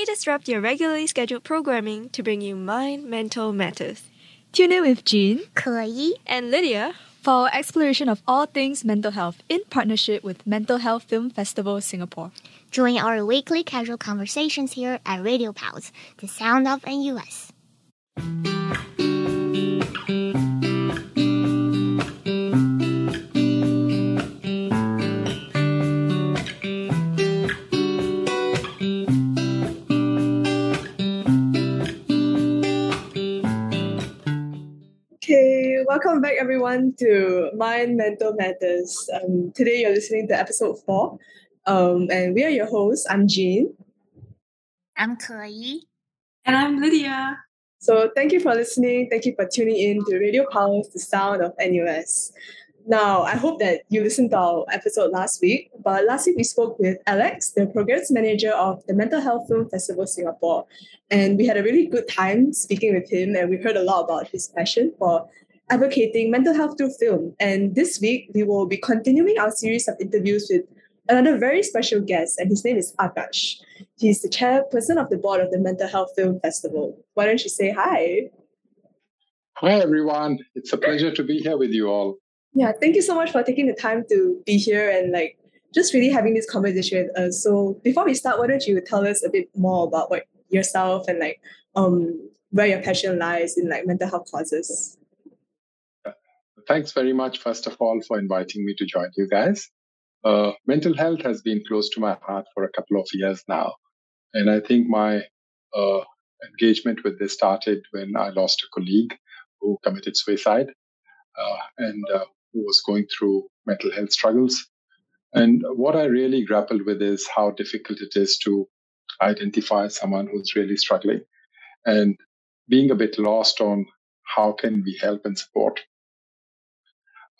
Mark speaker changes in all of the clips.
Speaker 1: we disrupt your regularly scheduled programming to bring you Mind Mental Matters.
Speaker 2: Tune in with Jean,
Speaker 3: 可怡
Speaker 1: And Lydia,
Speaker 2: for our exploration of all things mental health in partnership with Mental Health Film Festival Singapore.
Speaker 3: Join our weekly casual conversations here at Radio Pulse, the sound of NUS.
Speaker 4: Welcome back everyone to Mind Mental Matters. Um, today you're listening to episode four, um, and we are your hosts. I'm Jean.
Speaker 3: I'm 可怡
Speaker 1: and I'm Lydia.
Speaker 4: So thank you for listening. Thank you for tuning in to Radio Pulse, the sound of NUS. Now, I hope that you listened to our episode last week, but last week we spoke with Alex, the programs manager of the Mental Health Film Festival Singapore. And we had a really good time speaking with him, and we heard a lot about his passion for advocating mental health through film. And this week, we will be continuing our series of interviews with another very special guest, and his name is Akash. He's the chairperson of the board of the Mental Health Film Festival. Why don't you say hi?
Speaker 5: Hi, everyone. It's a pleasure to be here with you all.
Speaker 4: Yeah, thank you so much for taking the time to be here and like just really having this conversation with us. So before we start, why don't you tell us a bit more about what yourself and like um where your passion lies in like mental health causes?
Speaker 5: Thanks very much, first of all, for inviting me to join you guys. Uh, mental health has been close to my heart for a couple of years now. And I think my uh, engagement with this started when I lost a colleague who committed suicide uh, and uh, who was going through mental health struggles. And what I really grappled with is how difficult it is to identify someone who's really struggling and being a bit lost on how can we help and support.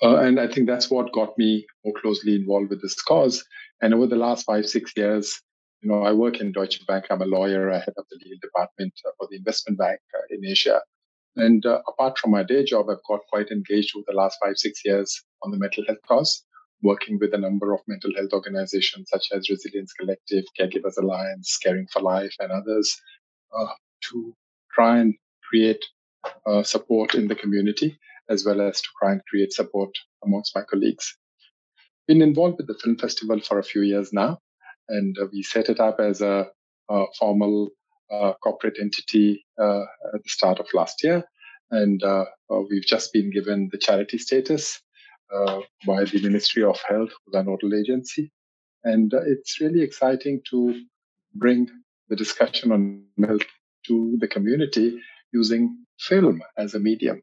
Speaker 5: Uh, and I think that's what got me more closely involved with this cause. And over the last five, six years, you know, I work in Deutsche Bank. I'm a lawyer. I head up the legal department for the investment bank uh, in Asia. And uh, apart from my day job, I've got quite engaged over the last five, six years on the mental health cause, working with a number of mental health organizations such as Resilience Collective, Caregivers Alliance, Caring for Life, and others uh, to try and create uh, support in the community as well as to try and create support amongst my colleagues. Been involved with the film festival for a few years now, and uh, we set it up as a, a formal uh, corporate entity uh, at the start of last year, and uh, uh, we've just been given the charity status uh, by the Ministry of Health, the nodal agency, and it's really exciting to bring the discussion on health to the community using film as a medium.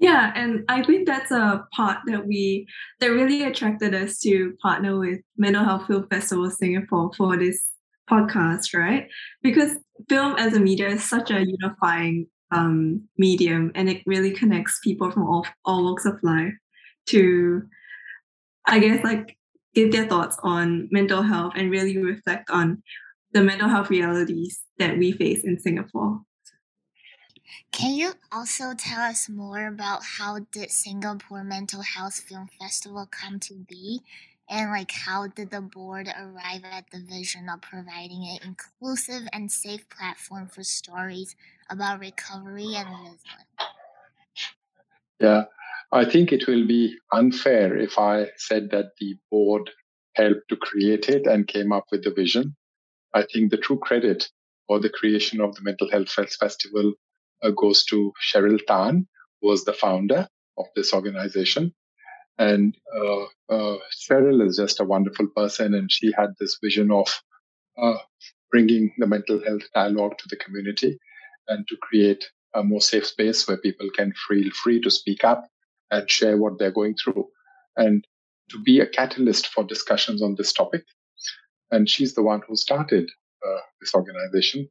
Speaker 1: Yeah, and I think that's a part that we that really attracted us to partner with Mental Health Film Festival Singapore for this podcast, right? Because film as a media is such a unifying um, medium, and it really connects people from all all walks of life to, I guess, like give their thoughts on mental health and really reflect on the mental health realities that we face in Singapore.
Speaker 3: Can you also tell us more about how did Singapore Mental Health Film Festival come to be? And like how did the board arrive at the vision of providing an inclusive and safe platform for stories about recovery and resilience?
Speaker 5: Yeah, I think it will be unfair if I said that the board helped to create it and came up with the vision. I think the true credit for the creation of the Mental Health Film Festival goes to Cheryl Tan, who was the founder of this organization. And uh, uh, Cheryl is just a wonderful person, and she had this vision of uh, bringing the mental health dialogue to the community and to create a more safe space where people can feel free to speak up and share what they're going through, and to be a catalyst for discussions on this topic. And she's the one who started uh, this organization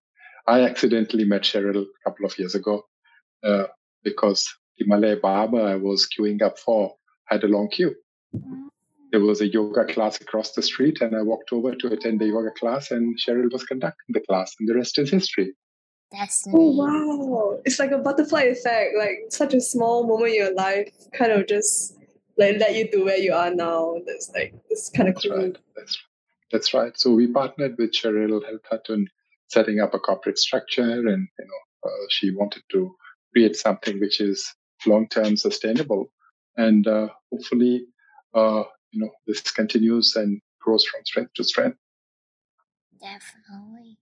Speaker 5: I accidentally met Cheryl a couple of years ago uh, because the Malay barber I was queuing up for had a long queue. There was a yoga class across the street, and I walked over to attend the yoga class, and Cheryl was conducting the class, and the rest is history.
Speaker 3: That's
Speaker 4: Oh wow! It's like a butterfly effect. Like such a small moment in your life, kind of just like led you to where you are now. That's like it's kind of
Speaker 5: That's
Speaker 4: cool.
Speaker 5: right. That's That's right. So we partnered with Cheryl Health Hutton setting up a corporate structure and you know uh, she wanted to create something which is long-term sustainable. And uh, hopefully uh, you know this continues and grows from strength to strength.
Speaker 3: Definitely.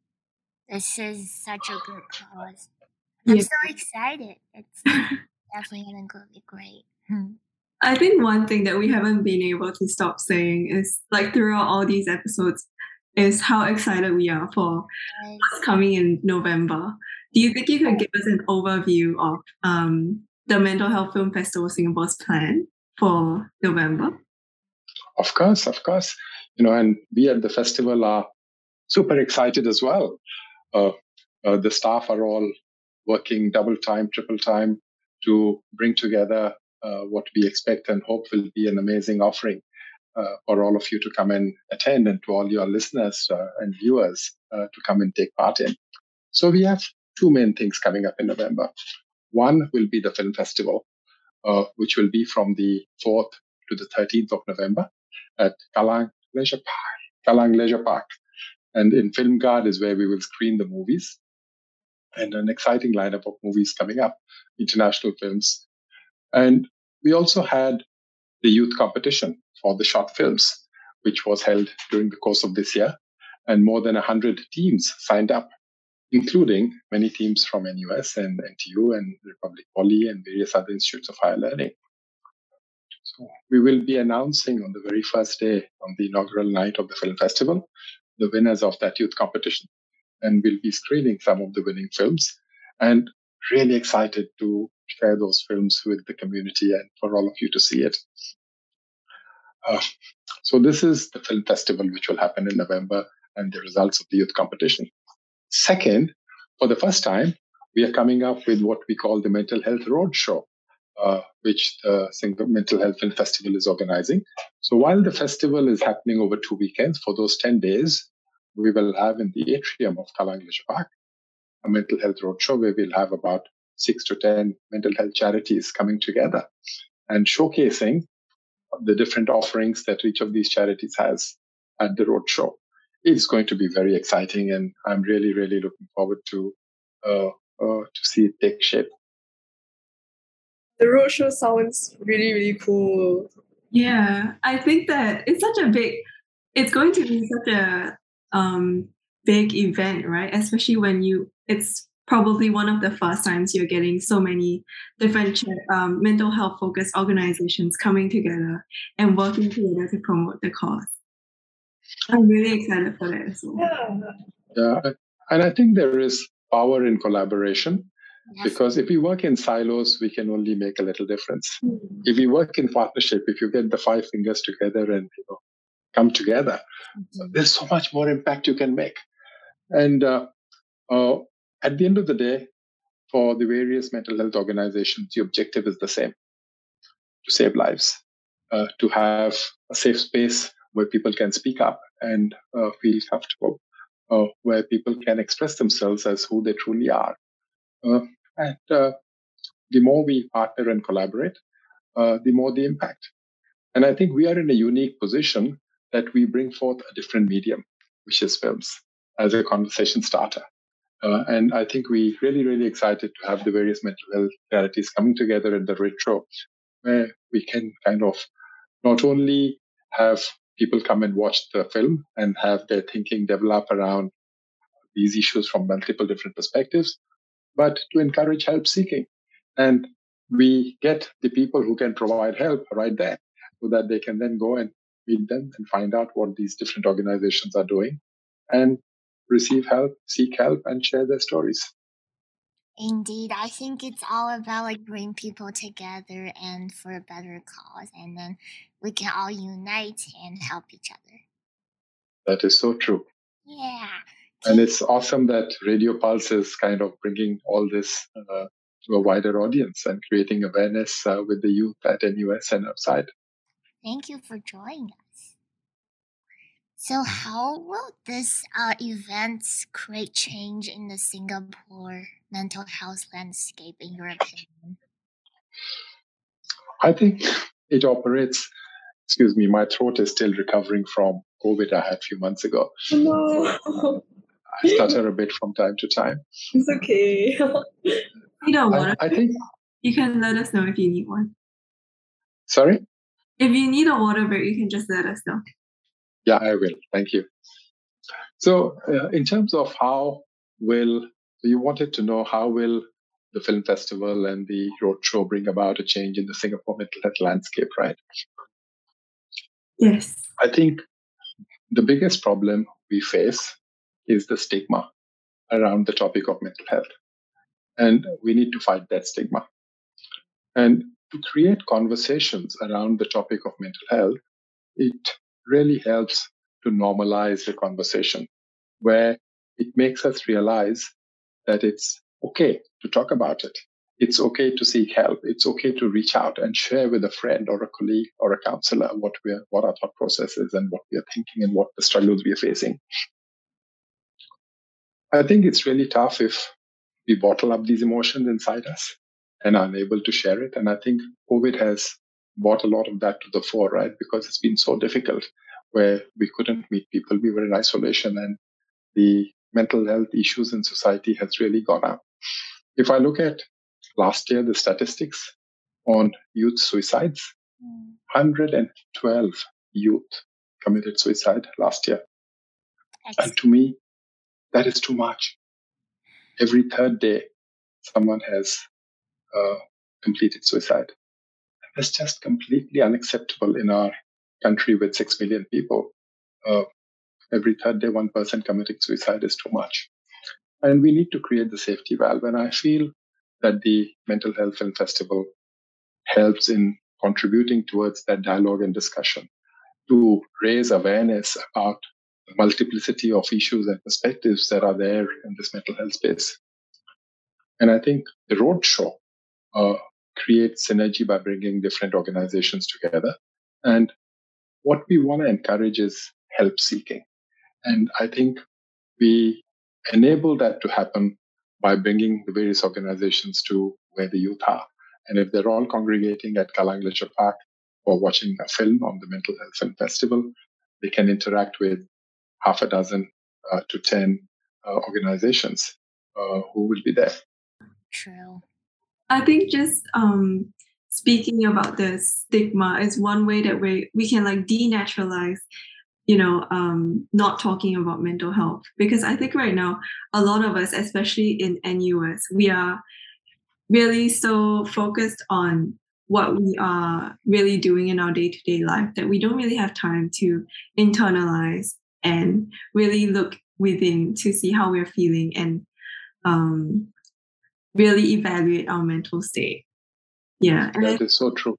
Speaker 3: This is such a good cause. I'm so excited. It's definitely going to be great. Hmm.
Speaker 1: I think one thing that we haven't been able to stop saying is like throughout all these episodes is how excited we are for what's coming in November. Do you think you can give us an overview of um, the Mental Health Film Festival Singapore's plan for November?
Speaker 5: Of course, of course. You know, and we at the festival are super excited as well. Uh, uh, the staff are all working double time, triple time to bring together uh, what we expect and hope will be an amazing offering for all of you to come and attend and to all your listeners uh, and viewers uh, to come and take part in. So we have two main things coming up in November. One will be the film festival, uh, which will be from the 4th to the 13th of November at Kallang Leisure Park. Kallang Leisure Park. And in Filmgarde is where we will screen the movies and an exciting lineup of movies coming up, international films. And we also had the youth competition for the short films, which was held during the course of this year. And more than 100 teams signed up, including many teams from NUS and NTU and Republic Poly and various other institutes of higher learning. So we will be announcing on the very first day, on the inaugural night of the film festival, the winners of that youth competition. And we'll be screening some of the winning films and really excited to share those films with the community and for all of you to see it. Uh, so this is the film festival, which will happen in November, and the results of the youth competition. Second, for the first time, we are coming up with what we call the Mental Health Roadshow, uh, which the Mental Health Film Festival is organizing. So while the festival is happening over two weekends, for those 10 days, we will have in the atrium of Leisure Park a mental health roadshow where we'll have about six to 10 mental health charities coming together and showcasing the different offerings that each of these charities has at the roadshow. It's going to be very exciting, and I'm really, really looking forward to uh, uh, to see it take shape.
Speaker 4: The roadshow sounds really, really cool.
Speaker 1: Yeah, I think that it's such a big. It's going to be such a um, big event, right? Especially when you. It's probably one of the first times you're getting so many different um, mental health focused organizations coming together and working together to promote the cause. I'm really excited for that as well.
Speaker 5: Yeah. And I think there is power in collaboration yes. because if we work in silos, we can only make a little difference. Mm-hmm. If we work in partnership, if you get the five fingers together and you know come together, mm-hmm. there's so much more impact you can make. And uh, uh, at the end of the day, for the various mental health organizations, the objective is the same to save lives, uh, to have a safe space where people can speak up and uh, feel comfortable, uh, where people can express themselves as who they truly are. Uh, and uh, the more we partner and collaborate, uh, the more the impact. And I think we are in a unique position that we bring forth a different medium, which is films, as a conversation starter. Uh, and I think we're really, really excited to have the various mental health charities coming together in the retro, where we can kind of not only have people come and watch the film and have their thinking develop around these issues from multiple different perspectives, but to encourage help seeking. And we get the people who can provide help right there so that they can then go and meet them and find out what these different organizations are doing and receive help, seek help, and share their stories.
Speaker 3: Indeed, I think it's all about like bringing people together and for a better cause, and then we can all unite and help each other.
Speaker 5: That is so true.
Speaker 3: Yeah.
Speaker 5: And it's awesome that Radio Pulse is kind of bringing all this uh, to a wider audience and creating awareness uh, with the youth at NUS and outside.
Speaker 3: Thank you for joining us. So, how will this uh, event create change in the Singapore mental health landscape, in your opinion?
Speaker 5: I think it operates. Excuse me, my throat is still recovering from COVID I had a few months ago.
Speaker 4: No,
Speaker 5: I stutter a bit from time to time.
Speaker 4: it's okay.
Speaker 1: Need a water?
Speaker 5: I, I think,
Speaker 1: you can let us know if you need one.
Speaker 5: sorry?
Speaker 1: If you need a water break, you can just let us know.
Speaker 5: Yeah, I will. Thank you. So, uh, in terms of how will you wanted to know how will the film festival and the roadshow bring about a change in the Singapore mental health landscape, right?
Speaker 1: Yes.
Speaker 5: I think the biggest problem we face is the stigma around the topic of mental health. And we need to fight that stigma. And to create conversations around the topic of mental health, it really helps to normalize the conversation where it makes us realize that it's okay to talk about it. It's okay to seek help. It's okay to reach out and share with a friend or a colleague or a counselor what we're, what our thought process is and what we are thinking and what the struggles we are facing. I think it's really tough if we bottle up these emotions inside us and are unable to share it. And I think COVID has brought a lot of that to the fore, right? Because it's been so difficult where we couldn't meet people. We were in isolation and the mental health issues in society has really gone up. If I look at last year, the statistics on youth suicides, 112 youth committed suicide last year. And to me, that is too much. Every third day, someone has uh, completed suicide. That's just completely unacceptable in our country with 6 million people. Uh, every third day, one person committing suicide is too much. And we need to create the safety valve. And I feel that the Mental Health Film Festival helps in contributing towards that dialogue and discussion to raise awareness about the multiplicity of issues and perspectives that are there in this mental health space. And I think the roadshow uh, creates synergy by bringing different organizations together. And what we want to encourage is help seeking. And I think we enable that to happen by bringing the various organizations to where the youth are. And if they're all congregating at Kallang Leisure Park or watching a film on the Mental Health Film Festival, they can interact with half a dozen uh, to 10 uh, organizations uh, who will be there.
Speaker 3: True.
Speaker 1: I think just um, speaking about the stigma is one way that we we can like denaturalize you know um, not talking about mental health. Because i think right now a lot of us especially in nus we are really so focused on what we are really doing in our day-to-day life that we don't really have time to internalize and really look within to see how we're feeling and um, really evaluate our mental state yeah and
Speaker 5: That is so true.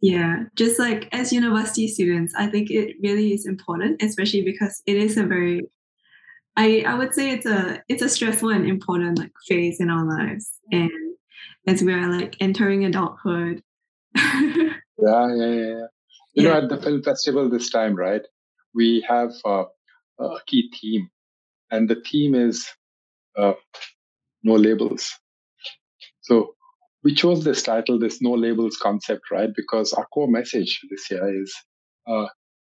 Speaker 1: yeah, just like as university students, I think it really is important, especially because it is a very I I would say it's a it's a stressful and important like phase in our lives. And as we are like entering adulthood.
Speaker 5: Yeah, yeah, yeah. yeah. You know, at the film festival this time, right? We have uh, a key theme, and the theme is uh, no labels. So we chose this title, this no labels concept, right? Because our core message this year is uh,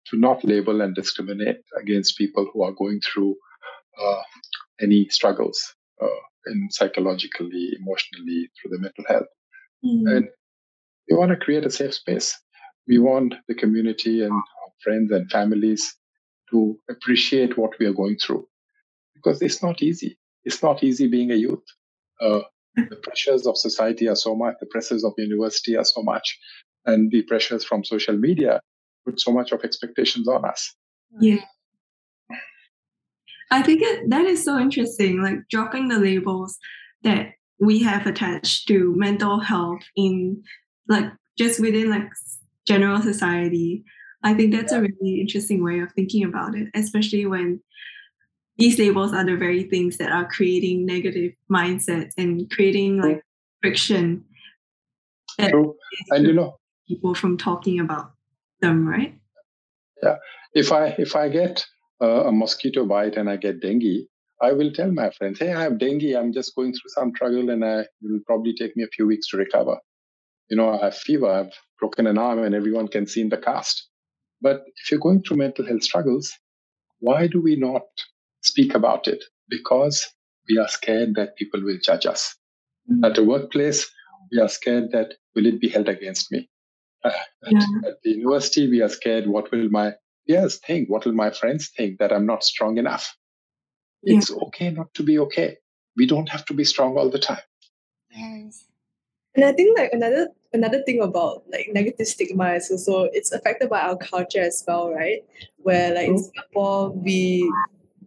Speaker 5: to not label and discriminate against people who are going through uh, any struggles uh, in psychologically, emotionally, through the mental health.
Speaker 1: Mm.
Speaker 5: And we want to create a safe space. We want the community and our friends and families to appreciate what we are going through because it's not easy. It's not easy being a youth. Uh, the pressures of society are so much, the pressures of university are so much, and the pressures from social media put so much of expectations on us.
Speaker 1: Yeah. I think it, that is so interesting, like dropping the labels that we have attached to mental health in like just within like general society. I think that's a really interesting way of thinking about it, especially when these labels are the very things that are creating negative mindsets and creating like friction that
Speaker 5: True. And you know,
Speaker 1: people from talking about them, right?
Speaker 5: Yeah if I if I get uh, a mosquito bite and I get dengue, I will tell my friends, "Hey, I have dengue. I'm just going through some struggle, and I it will probably take me a few weeks to recover." You know, I have fever. I've broken an arm, and everyone can see in the cast. But if you're going through mental health struggles, why do we not speak about it? Because we are scared that people will judge us. Mm-hmm. At the workplace, we are scared that will it be held against me? Uh, yeah. at, at the university, we are scared what will my peers think? What will my friends think that I'm not strong enough? Yeah. It's okay not to be okay. We don't have to be strong all the time.
Speaker 3: Yes.
Speaker 4: And I think like another another thing about like negative stigma is also it's affected by our culture as well, right? Where like in. Singapore we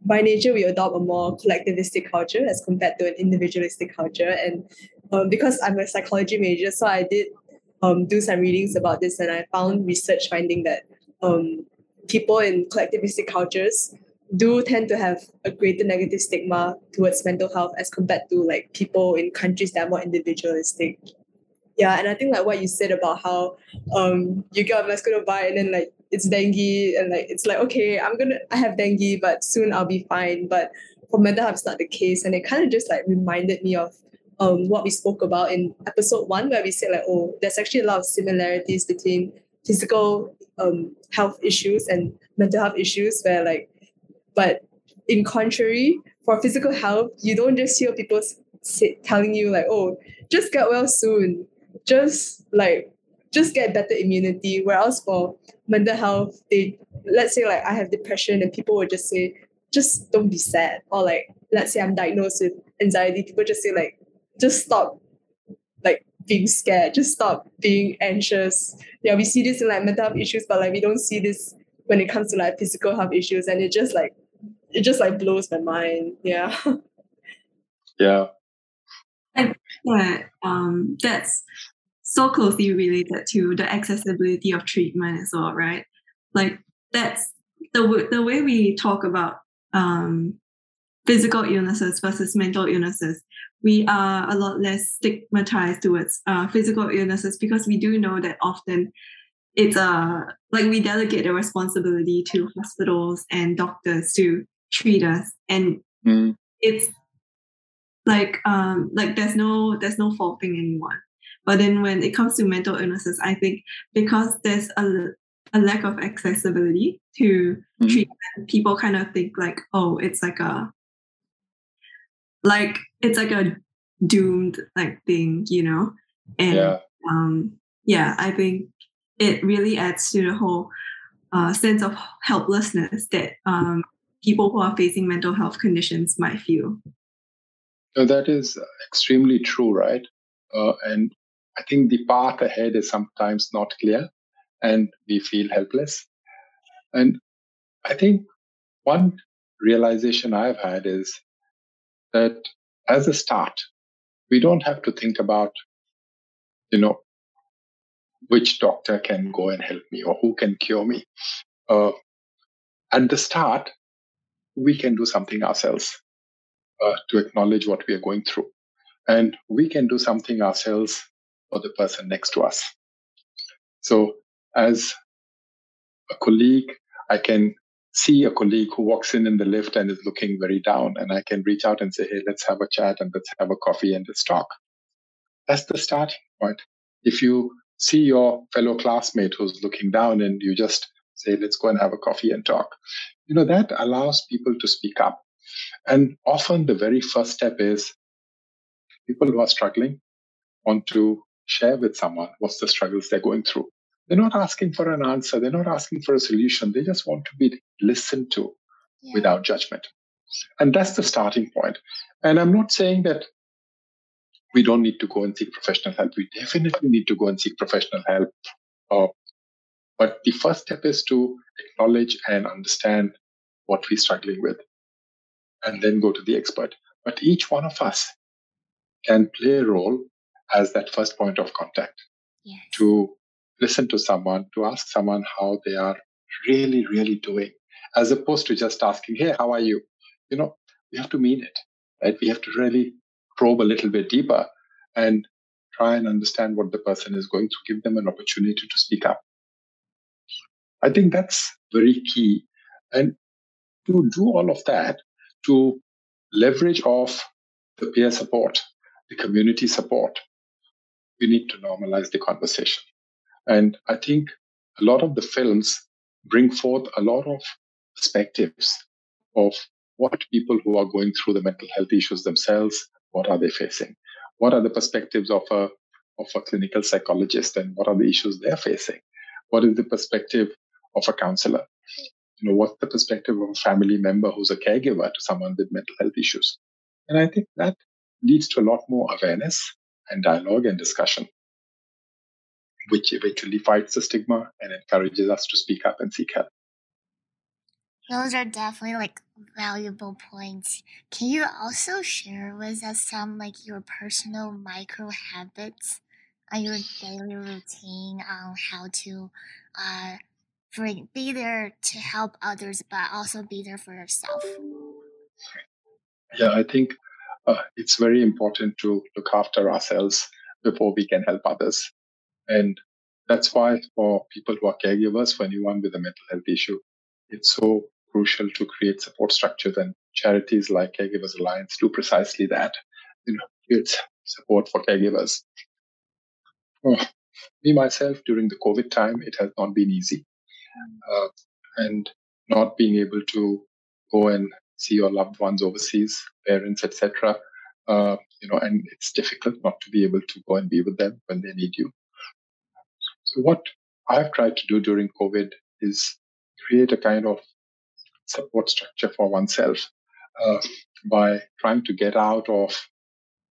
Speaker 4: by nature we adopt a more collectivistic culture as compared to an individualistic culture. And um, because I'm a psychology major, so I did um, do some readings about this, and I found research finding that um, people in collectivistic cultures do tend to have a greater negative stigma towards mental health as compared to like people in countries that are more individualistic. Yeah, and I think like what you said about how um you get a mosquito bite and then like it's dengue and like it's like okay I'm gonna I have dengue but soon I'll be fine. But for mental health, it's not the case, and it kind of just like reminded me of um what we spoke about in episode one where we said like oh there's actually a lot of similarities between physical um health issues and mental health issues where like but in contrary, for physical health, you don't just hear people say, telling you like, "Oh, just get well soon," just like just get better immunity. Whereas for mental health, they let's say like I have depression, and people would just say, "Just don't be sad," or like let's say I'm diagnosed with anxiety, people just say like, "Just stop." Like being scared, just stop being anxious. Yeah, we see this in like mental health issues, but like we don't see this when it comes to like physical health issues and it just like it just like blows my mind yeah
Speaker 5: yeah
Speaker 1: and yeah um that's so closely related to the accessibility of treatment as well right? Like that's the the way we talk about um physical illnesses versus mental illnesses. We are a lot less stigmatized towards uh, physical illnesses because we do know that often it's a uh, like we delegate the responsibility to hospitals and doctors to treat us. And mm. it's like um like there's no there's no faulting anyone but then when it comes to mental illnesses i think because there's a, a lack of accessibility to mm. treatment people kind of think like oh it's like a like it's like a doomed like thing you know and yeah. um yeah i think it really adds to the whole uh, sense of helplessness that um, people who are facing mental health conditions might feel.
Speaker 5: So that is extremely true, right? Uh, and I think the path ahead is sometimes not clear and we feel helpless. And I think one realization I've had is that as a start, we don't have to think about, you know, which doctor can go and help me or who can cure me. Uh, at the start, we can do something ourselves uh, to acknowledge what we are going through. And we can do something ourselves for the person next to us. So, as a colleague, I can see a colleague who walks in in the lift and is looking very down, and I can reach out and say, Hey, let's have a chat and let's have a coffee and let's talk. That's the starting point. If you see your fellow classmate who's looking down and you just say, let's go and have a coffee and talk. You know, that allows people to speak up. And often the very first step is people who are struggling want to share with someone what's the struggles they're going through. They're not asking for an answer, they're not asking for a solution. They just want to be listened to yeah. without judgment. And that's the starting point. And I'm not saying that we don't need to go and seek professional help. We definitely need to go and seek professional help. Uh, but the first step is to acknowledge and understand what we're struggling with and then go to the expert. But each one of us can play a role as that first point of contact
Speaker 3: yes.
Speaker 5: to listen to someone, to ask someone how they are really, really doing, as opposed to just asking, Hey, how are you? You know, we have to mean it, right? We have to really probe a little bit deeper and try and understand what the person is going through, give them an opportunity to speak up. I think that's very key. And to do all of that, to leverage off the peer support, the community support, we need to normalize the conversation. And I think a lot of the films bring forth a lot of perspectives of what people who are going through the mental health issues themselves, what are they facing? What are the perspectives of a of a clinical psychologist and what are the issues they're facing? What is the perspective of a counselor? You know, what's the perspective of a family member who's a caregiver to someone with mental health issues? And I think that leads to a lot more awareness and dialogue and discussion, which eventually fights the stigma and encourages us to speak up and seek help.
Speaker 3: Those are definitely like valuable points. Can you also share with us some like your personal micro habits on your daily routine on how to uh bring, be there to help others, but also be there for yourself?
Speaker 5: Yeah, I think uh, it's very important to look after ourselves before we can help others. And that's why for people who are caregivers, for anyone with a mental health issue, it's so crucial to create support structures and charities like Caregivers Alliance do precisely that. You know, it's support for caregivers. Oh, me myself during the COVID time, it has not been easy, uh, and not being able to go and see your loved ones overseas, parents, etc. Uh, you know, and it's difficult not to be able to go and be with them when they need you. So what I've tried to do during COVID is create a kind of support structure for oneself uh, by trying to get out of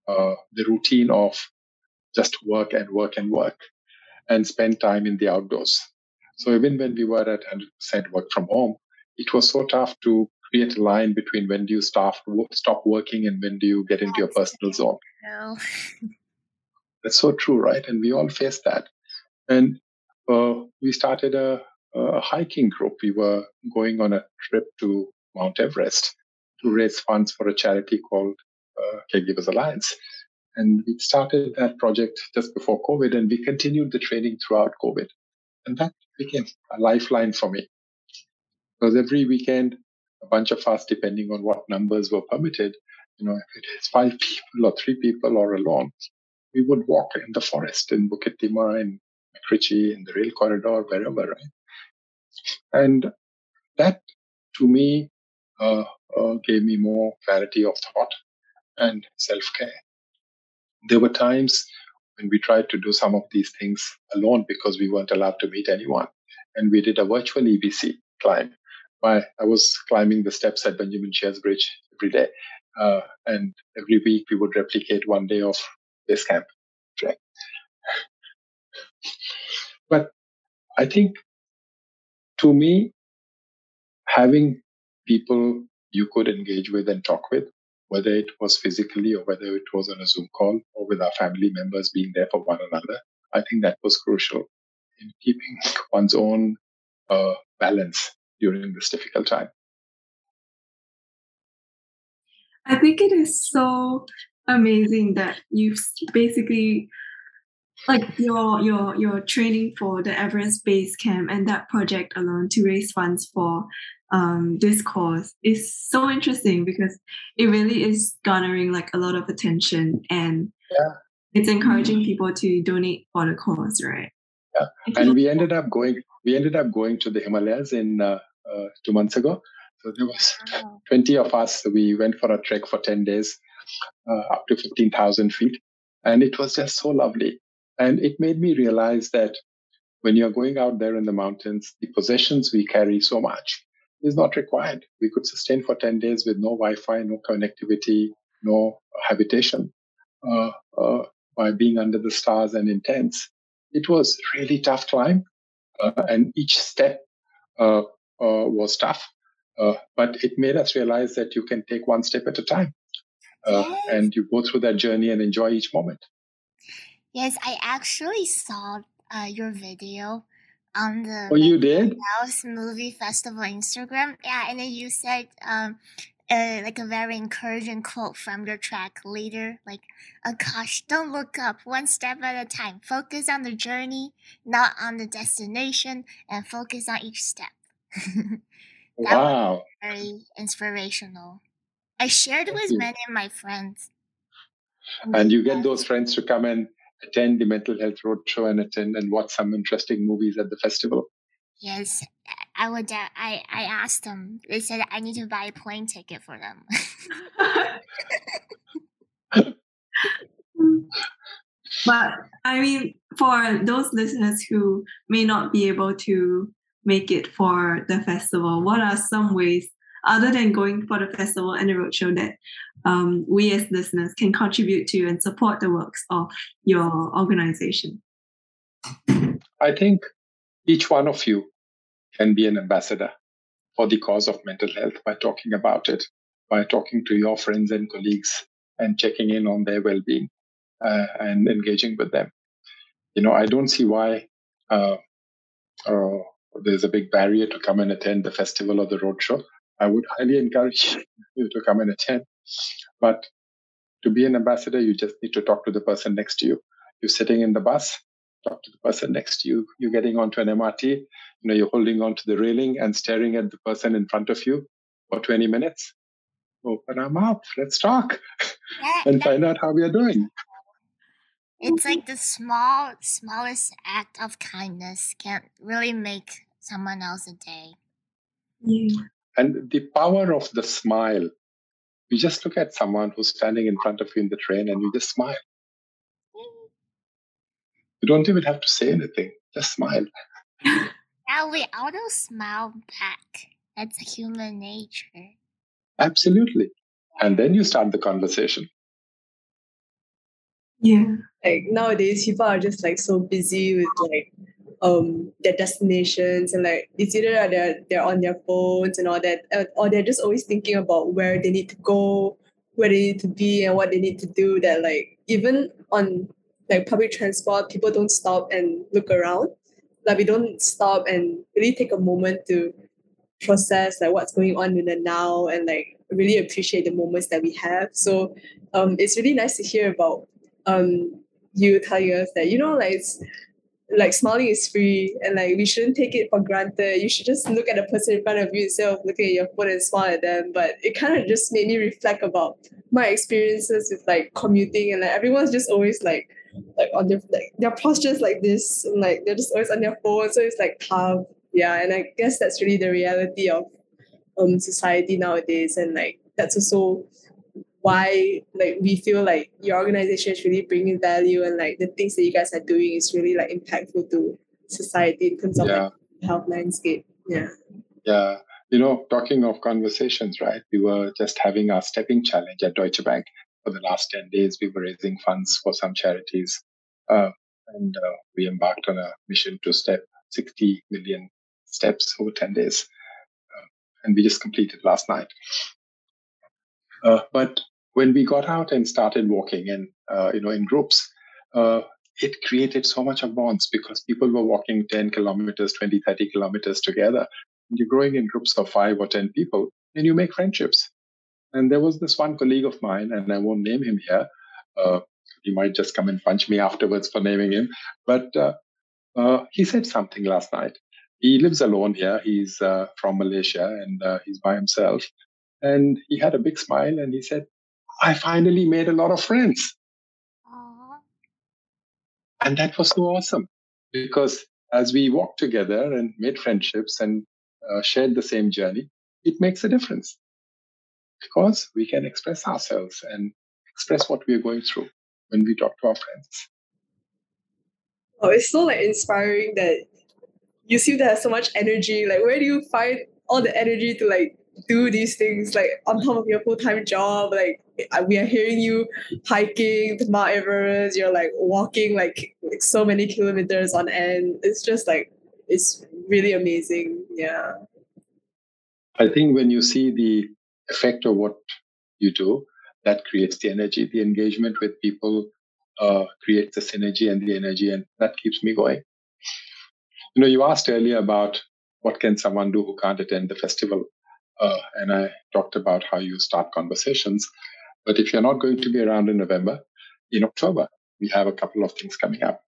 Speaker 5: uh, the routine of just work and work and work and spend time in the outdoors. So even when we were at 100% work from home, it was so tough to create a line between when do you stop stop working and when do you get into your personal zone.
Speaker 3: No.
Speaker 5: That's so true, right? And we all face that. And uh, we started a, a hiking group. We were going on a trip to Mount Everest to raise funds for a charity called uh, Caregivers Alliance. And we started that project just before COVID, and we continued the training throughout COVID. And that became a lifeline for me. Because every weekend, a bunch of us, depending on what numbers were permitted, you know, if it is five people or three people or alone, we would walk in the forest in Bukit Timah, in MacRitchie, in the rail corridor, wherever, right? And that, to me, uh, uh, gave me more clarity of thought and self care. There were times when we tried to do some of these things alone because we weren't allowed to meet anyone. And we did a virtual EBC climb. I, I was climbing the steps at Benjamin Sheares Bridge every day. Uh, and every week we would replicate one day of base camp. But I think to me, having people you could engage with and talk with, whether it was physically or whether it was on a Zoom call or with our family members being there for one another, I think that was crucial in keeping one's own uh, balance during this difficult time.
Speaker 1: I think it is so amazing that you've basically like your your your training for the Everest Base Camp and that project alone to raise funds for um, this cause is so interesting because it really is garnering like a lot of attention and
Speaker 5: yeah.
Speaker 1: it's encouraging people to donate for the cause, right?
Speaker 5: Yeah, and we ended up going. We ended up going to the Himalayas in uh, uh, two months ago. So there was wow. twenty of us. We went for a trek for ten days, uh, up to fifteen thousand feet, and it was just so lovely. And it made me realize that when you're going out there in the mountains, the possessions we carry so much is not required. We could sustain for 10 days with no Wi Fi, no connectivity, no habitation uh, uh, by being under the stars and in tents. It was really tough climb, uh, and each step uh, was tough. Uh, but it made us realize that you can take one step at a time, yes. and you go through that journey and enjoy each moment.
Speaker 3: Yes, I actually saw your video on the
Speaker 5: oh you did
Speaker 3: House Movie Festival Instagram. Yeah, and then you said um uh, like a very encouraging quote from your track leader, like, oh gosh, don't look up one step at a time. Focus on the journey, not on the destination, and focus on each step.
Speaker 5: wow.
Speaker 3: very inspirational. I shared Thank with you. many of my friends.
Speaker 5: And you get those friends to come and attend the mental health roadshow and attend and watch some interesting movies at the festival.
Speaker 3: Yes, I would. Uh, I I asked them. They said I need to buy a plane ticket for them.
Speaker 1: but I mean, for those listeners who may not be able to make it for the festival, what are some ways, other than going for the festival and the roadshow, that um, we as listeners can contribute to and support the works of your organization?
Speaker 5: I think each one of you can be an ambassador for the cause of mental health by talking about it, by talking to your friends and colleagues and checking in on their well being uh, and engaging with them. You know, I don't see why uh, uh, there's a big barrier to come and attend the festival or the roadshow. I would highly encourage you to come and attend. But to be an ambassador, you just need to talk to the person next to you. You're sitting in the bus, talk to the person next to you. You're getting onto an MRT, you know, you're holding onto the railing and staring at the person in front of you for 20 minutes. Open our mouth, let's talk and find out how we are doing.
Speaker 3: It's mm-hmm. like the small, smallest act of kindness can really make someone else a day.
Speaker 1: Yeah.
Speaker 5: And the power of the smile. You just look at someone who's standing in front of you in the train and you just smile. You don't even have to say anything, just smile.
Speaker 3: Yeah, we auto smile back. That's human nature.
Speaker 5: Absolutely. And then you start the conversation.
Speaker 1: Yeah.
Speaker 4: Like nowadays, people are just like so busy with like um their destinations and like it's either they're they're on their phones and all that, uh, or they're just always thinking about where they need to go, where they need to be, and what they need to do. That like even on like public transport, people don't stop and look around. Like we don't stop and really take a moment to process like what's going on in the now and like really appreciate the moments that we have. So um, it's really nice to hear about um, you telling us that you know like it's like smiling is free and like we shouldn't take it for granted. You should just look at the person in front of you instead of looking at your phone and smile at them. But it kind of just made me reflect about my experiences with like commuting and like everyone's just always like like on their like their postures like this and like they're just always on their phone. So it's like tough. Yeah. And I guess that's really the reality of um society nowadays. And like that's also why like we feel like your organization is really bringing value and like the things that you guys are doing is really like impactful to society in terms of
Speaker 5: Yeah.
Speaker 4: like health landscape. Yeah.
Speaker 5: Yeah. You know, talking of conversations, right? We were just having our stepping challenge at Deutsche Bank for the last 10 days. We were raising funds for some charities. Uh, and uh, we embarked on a mission to step 60 million steps over 10 days. Uh, and we just completed last night. Uh, but when we got out and started walking in, uh, you know, in groups, uh, it created so much of bonds because people were walking 10 kilometers, 20, 30 kilometers together. You're growing in groups of five or 10 people and you make friendships. And there was this one colleague of mine, and I won't name him here. Uh, he might just come and punch me afterwards for naming him. But uh, uh, he said something last night. He lives alone here. He's uh, from Malaysia and uh, he's by himself. And he had a big smile and he said, I finally made a lot of friends.
Speaker 3: Aww.
Speaker 5: And that was so awesome because as we walked together and made friendships and uh, shared the same journey, it makes a difference because we can express ourselves and express what we are going through when we talk to our friends.
Speaker 4: Oh, it's so like inspiring that you seem to have so much energy. Like where do you find all the energy to like do these things like on top of your full-time job? Like we are hearing you hiking to Mount Everest, you're like walking like, like so many kilometers on end. It's just like it's really amazing. Yeah.
Speaker 5: I think when you see the effect of what you do, that creates the energy, the engagement with people uh, creates the synergy and the energy, and that keeps me going. You know, you asked earlier about what can someone do who can't attend the festival, uh, and I talked about how you start conversations. But if you're not going to be around in November, in October, we have a couple of things coming up.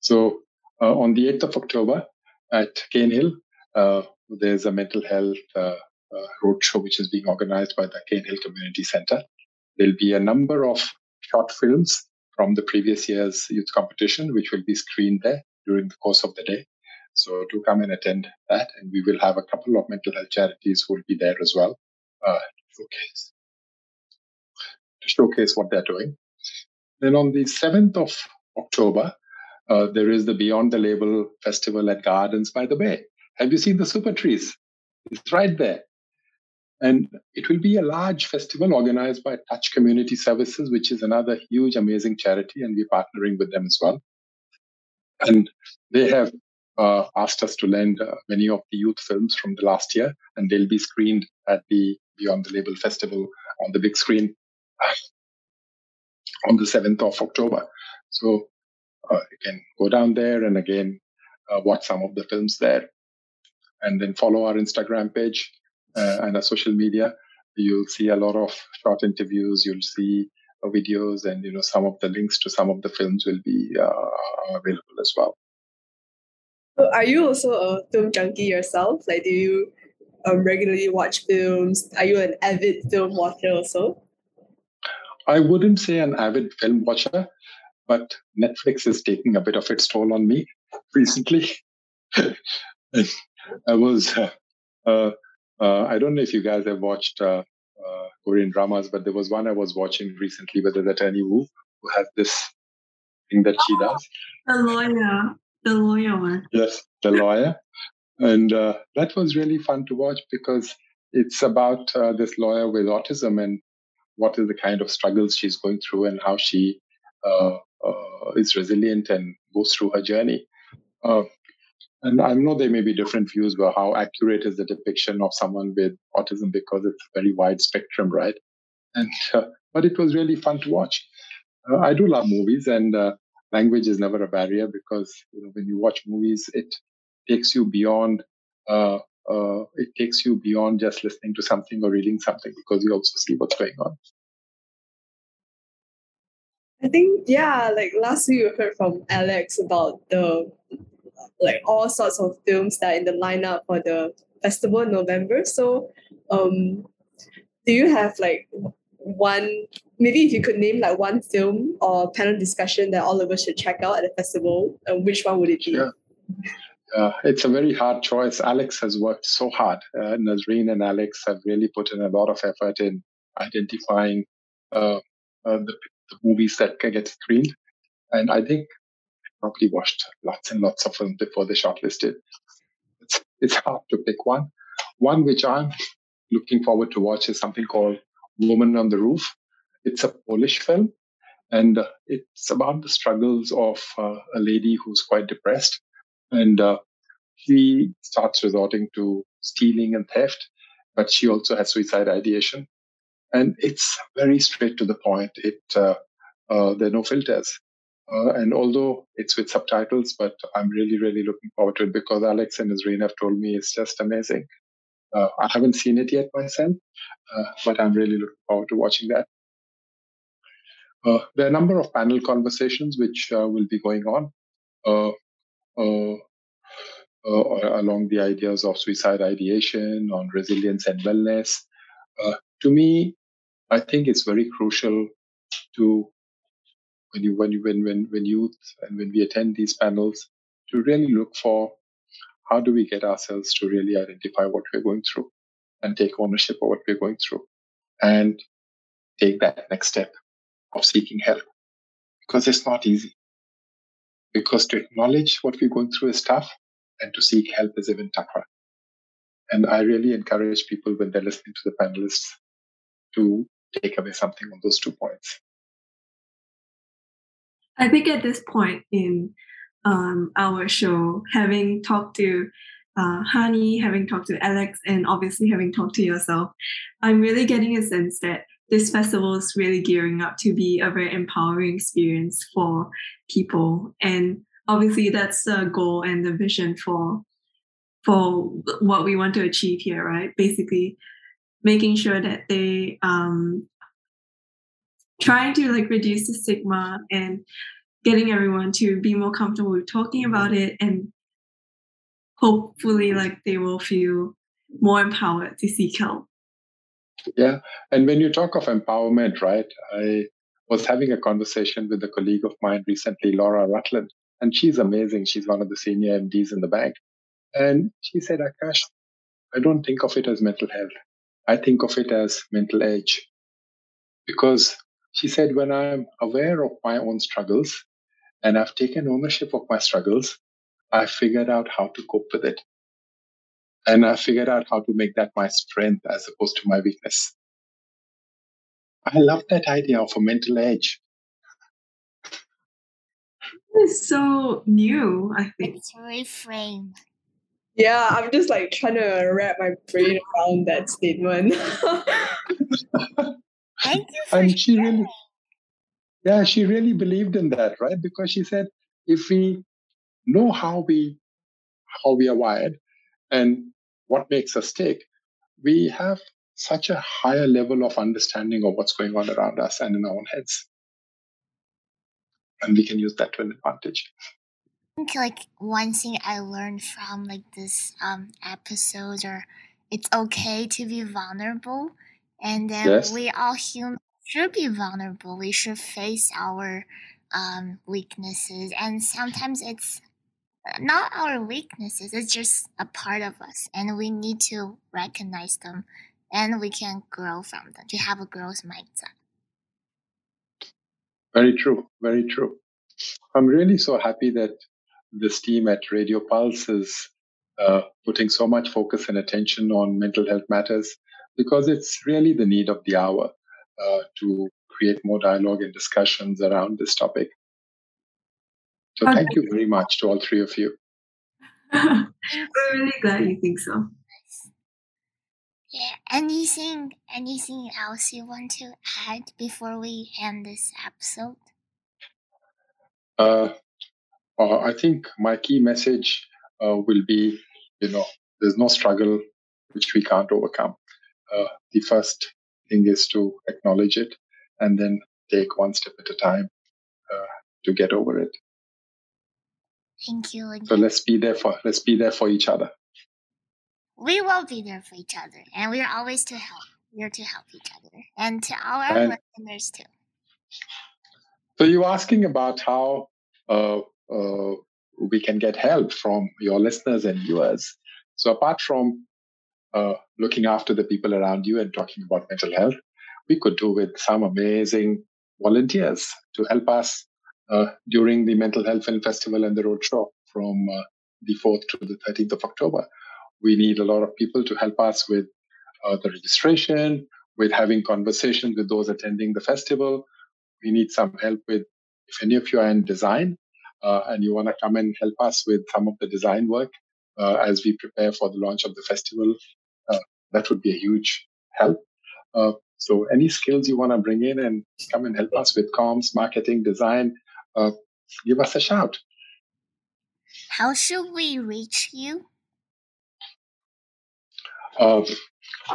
Speaker 5: So uh, on the 8th of October at Cane Hill, uh, there's a mental health uh, uh, roadshow which is being organized by the Cane Hill Community Center. There'll be a number of short films from the previous year's youth competition, which will be screened there during the course of the day. So do come and attend that. And we will have a couple of mental health charities who will be there as well uh, showcase, to showcase what they're doing. Then on the 7th of October, uh, there is the Beyond the Label Festival at Gardens by the Bay. Have you seen the super trees? It's right there. And it will be a large festival organized by Touch Community Services, which is another huge, amazing charity, and we're partnering with them as well. And they have uh, asked us to lend uh, many of the youth films from the last year, and they'll be screened at the Beyond the Label Festival on the big screen on the 7th of October. So uh, you can go down there and again uh, watch some of the films there. And then follow our Instagram page uh, and our social media. You'll see a lot of short interviews. You'll see uh, videos, and you know some of the links to some of the films will be available as well.
Speaker 4: So are you also a film junkie yourself? Like, do you um, regularly watch films? Are you an avid film watcher also?
Speaker 5: I wouldn't say an avid film watcher, but Netflix is taking a bit of its toll on me recently. I was, uh, uh, uh, I don't know if you guys have watched uh, uh, Korean dramas, but there was one I was watching recently with the Attorney Woo, who has this thing that she does.
Speaker 1: The lawyer, the lawyer one.
Speaker 5: Yes, the lawyer. And uh, that was really fun to watch because it's about this lawyer with autism and what is the kind of struggles she's going through and how she uh, uh, is resilient and goes through her journey. Uh, and I know there may be different views about how accurate is the depiction of someone with autism because it's a very wide spectrum, right? And uh, but it was really fun to watch. Uh, I do love movies, and uh, language is never a barrier because you know, when you watch movies, it takes you beyond. uh it takes you beyond just listening to something or reading something because you also see what's going on.
Speaker 4: I think yeah, like last week we heard from Alex about the like all sorts of films that are in the lineup for the festival in November. So um do you have like one maybe if you could name like one film or panel discussion that all of us should check out at the festival, uh, which one would it be?
Speaker 5: Sure. Uh, it's a very hard choice. Alex has worked so hard. Uh, Nazreen and Alex have really put in a lot of effort in identifying uh, uh the the movies that can get screened. And I think probably watched lots and lots of them before they shortlisted. It's, it's hard to pick one. One which I'm looking forward to watch is something called Woman on the Roof. It's a Polish film, and uh, it's about the struggles of uh, a lady who's quite depressed, and uh, she starts resorting to stealing and theft, but she also has suicide ideation and it's very straight to the point. It uh, uh, there are no filters. Uh, and although it's with subtitles, but I'm really, really looking forward to it because Alex and Nazreen have told me it's just amazing. Uh, I haven't seen it yet myself, uh, but I'm really looking forward to watching that. Uh, there are a number of panel conversations which uh, will be going on uh, uh, along the ideas of suicide ideation, on resilience and wellness. to me, I think it's very crucial to when you when you when when when youth and when we attend these panels to really look for how do we get ourselves to really identify what we're going through and take ownership of what we're going through and take that next step of seeking help because it's not easy because to acknowledge what we're going through is tough and to seek help is even tougher and i really encourage people when they're listening to the panelists to take away something on those two points?
Speaker 1: I think at this point in um, our show, having talked to uh, Hani, having talked to Alex, and obviously having talked to yourself, I'm really getting a sense that this festival is really gearing up to be a very empowering experience for people. And obviously, that's the goal and the vision for for what we want to achieve here, right? Basically, making sure that they um, trying to like reduce the stigma and getting everyone to be more comfortable with talking about it and hopefully like they will feel more empowered to seek help
Speaker 5: yeah and when you talk of empowerment right i was having a conversation with a colleague of mine recently laura rutland and she's amazing she's one of the senior mds in the bank And she said, Akash, I don't think of it as mental health. I think of it as mental age. Because she said, when I'm aware of my own struggles and I've taken ownership of my struggles, I figured out how to cope with it. And I figured out how to make that my strength as opposed to my weakness. I love that idea of a mental edge.
Speaker 1: It's so new, I think.
Speaker 3: It's reframe.
Speaker 4: Yeah, I'm just like trying to wrap my brain around that statement.
Speaker 3: Thank you for
Speaker 5: and she
Speaker 3: sharing.
Speaker 5: really, yeah, she really believed in that, right? Because she said, if we know how we how we are wired and what makes us tick, we have such a higher level of understanding of what's going on around us and in our own heads. And we can use that to an advantage.
Speaker 3: I think like one thing I learned from like this um episodes or it's okay to be vulnerable and then
Speaker 5: Yes.
Speaker 3: we all humans should be vulnerable. We should face our um weaknesses and sometimes it's not our weaknesses, it's just a part of us and we need to recognize them and we can grow from them to have a growth mindset.
Speaker 5: Very true. Very true. I'm really so happy that this team at Radio Pulse is uh, putting so much focus and attention on mental health matters because it's really the need of the hour uh, to create more dialogue and discussions around this topic. So,
Speaker 1: Okay.
Speaker 5: thank you very much to all three of you.
Speaker 1: We're really glad you think so.
Speaker 3: Yeah, anything anything else you want to add before we end this episode?
Speaker 5: Uh, uh, I think my key message uh, will be you know, there's no struggle which we can't overcome. Uh, the first thing is to acknowledge it and then take one step at a time uh, to get over it.
Speaker 3: Thank you again.
Speaker 5: So let's be there for let's be there for each other.
Speaker 3: we will be there for each other, and we're always to help. We're to help each other, and to our
Speaker 5: And-
Speaker 3: listeners too.
Speaker 5: So you're asking about how uh, uh, we can get help from your listeners and viewers. So apart from uh, looking after the people around you and talking about mental health, we could do with some amazing volunteers to help us during the Mental Health Film Festival and the Roadshow from uh, the 4th to the 13th of October. We need a lot of people to help us with uh, the registration, with having conversations with those attending the festival. We need some help with, if any of you are in design uh, and you want to come and help us with some of the design work uh, as we prepare for the launch of the festival, uh, that would be a huge help. Uh, so, any skills you want to bring in and come and help us with comms, marketing, design, uh, give us a shout.
Speaker 3: How should we reach you?
Speaker 5: Uh,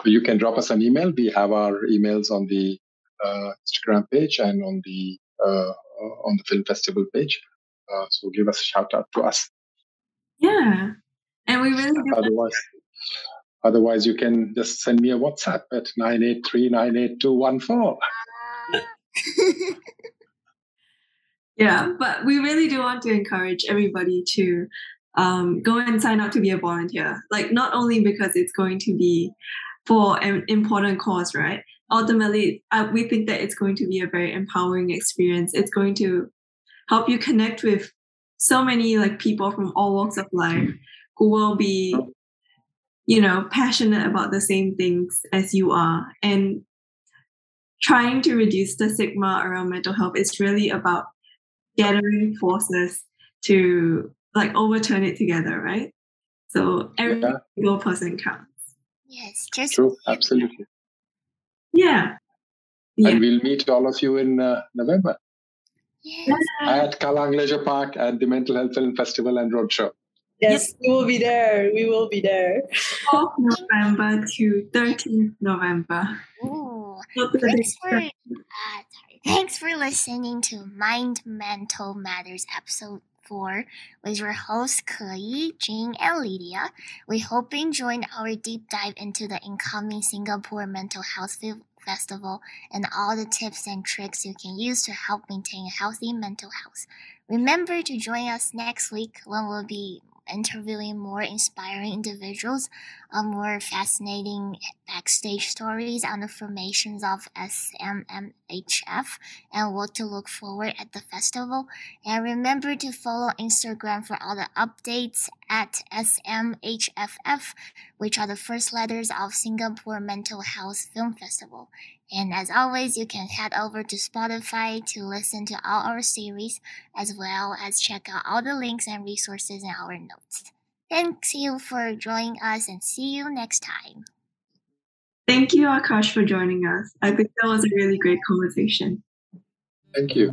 Speaker 5: you can drop us an email. We have our emails on the uh, Instagram page and on the uh, on the film festival page. Uh, so give us a shout out to us.
Speaker 1: Yeah. And we really do
Speaker 5: Otherwise, otherwise you can just send me a WhatsApp at nine eight three nine eight two one four.
Speaker 1: Yeah, but we really do want to encourage everybody to um, go and sign up to be a volunteer. Like, not only because it's going to be for an important cause, right? Ultimately, we think that it's going to be a very empowering experience. It's going to help you connect with so many like people from all walks of life who will be, you know, passionate about the same things as you are, and trying to reduce the stigma around mental health is really about gathering forces to like overturn it together, right? So every
Speaker 5: Yeah.
Speaker 1: single person counts.
Speaker 3: yes, just
Speaker 5: True, absolutely.
Speaker 1: Yeah. Yeah.
Speaker 5: And we'll meet all of you in uh, November
Speaker 3: yes.
Speaker 5: at Kallang Leisure Park at the Mental Health Film Festival and Roadshow.
Speaker 4: Yes, we will be there. We will be there.
Speaker 1: 4th November to 13th November.
Speaker 3: Ooh.
Speaker 1: So the
Speaker 3: Thanks for uh, sorry. Thanks for listening to Mind Mental Matters episode four with your hosts Ke, Jing, and Lydia. We hope you enjoyed our deep dive into the incoming Singapore Mental Health Fe- Festival and all the tips and tricks you can use to help maintain a healthy mental health. Remember to join us next week when we'll be interviewing more inspiring individuals, uh, more fascinating backstage stories on the formations of SMMHF and what to look forward at the festival. And remember to follow Instagram for all the updates at SMHFF, which are the first letters of Singapore Mental Health Film Festival. And as always, you can head over to Spotify to listen to all our series, as well as check out all the links and resources in our notes. Thanks you for joining us and see you next time.
Speaker 1: Thank you, Akash, for joining us. I think that was a really great conversation.
Speaker 5: Thank you.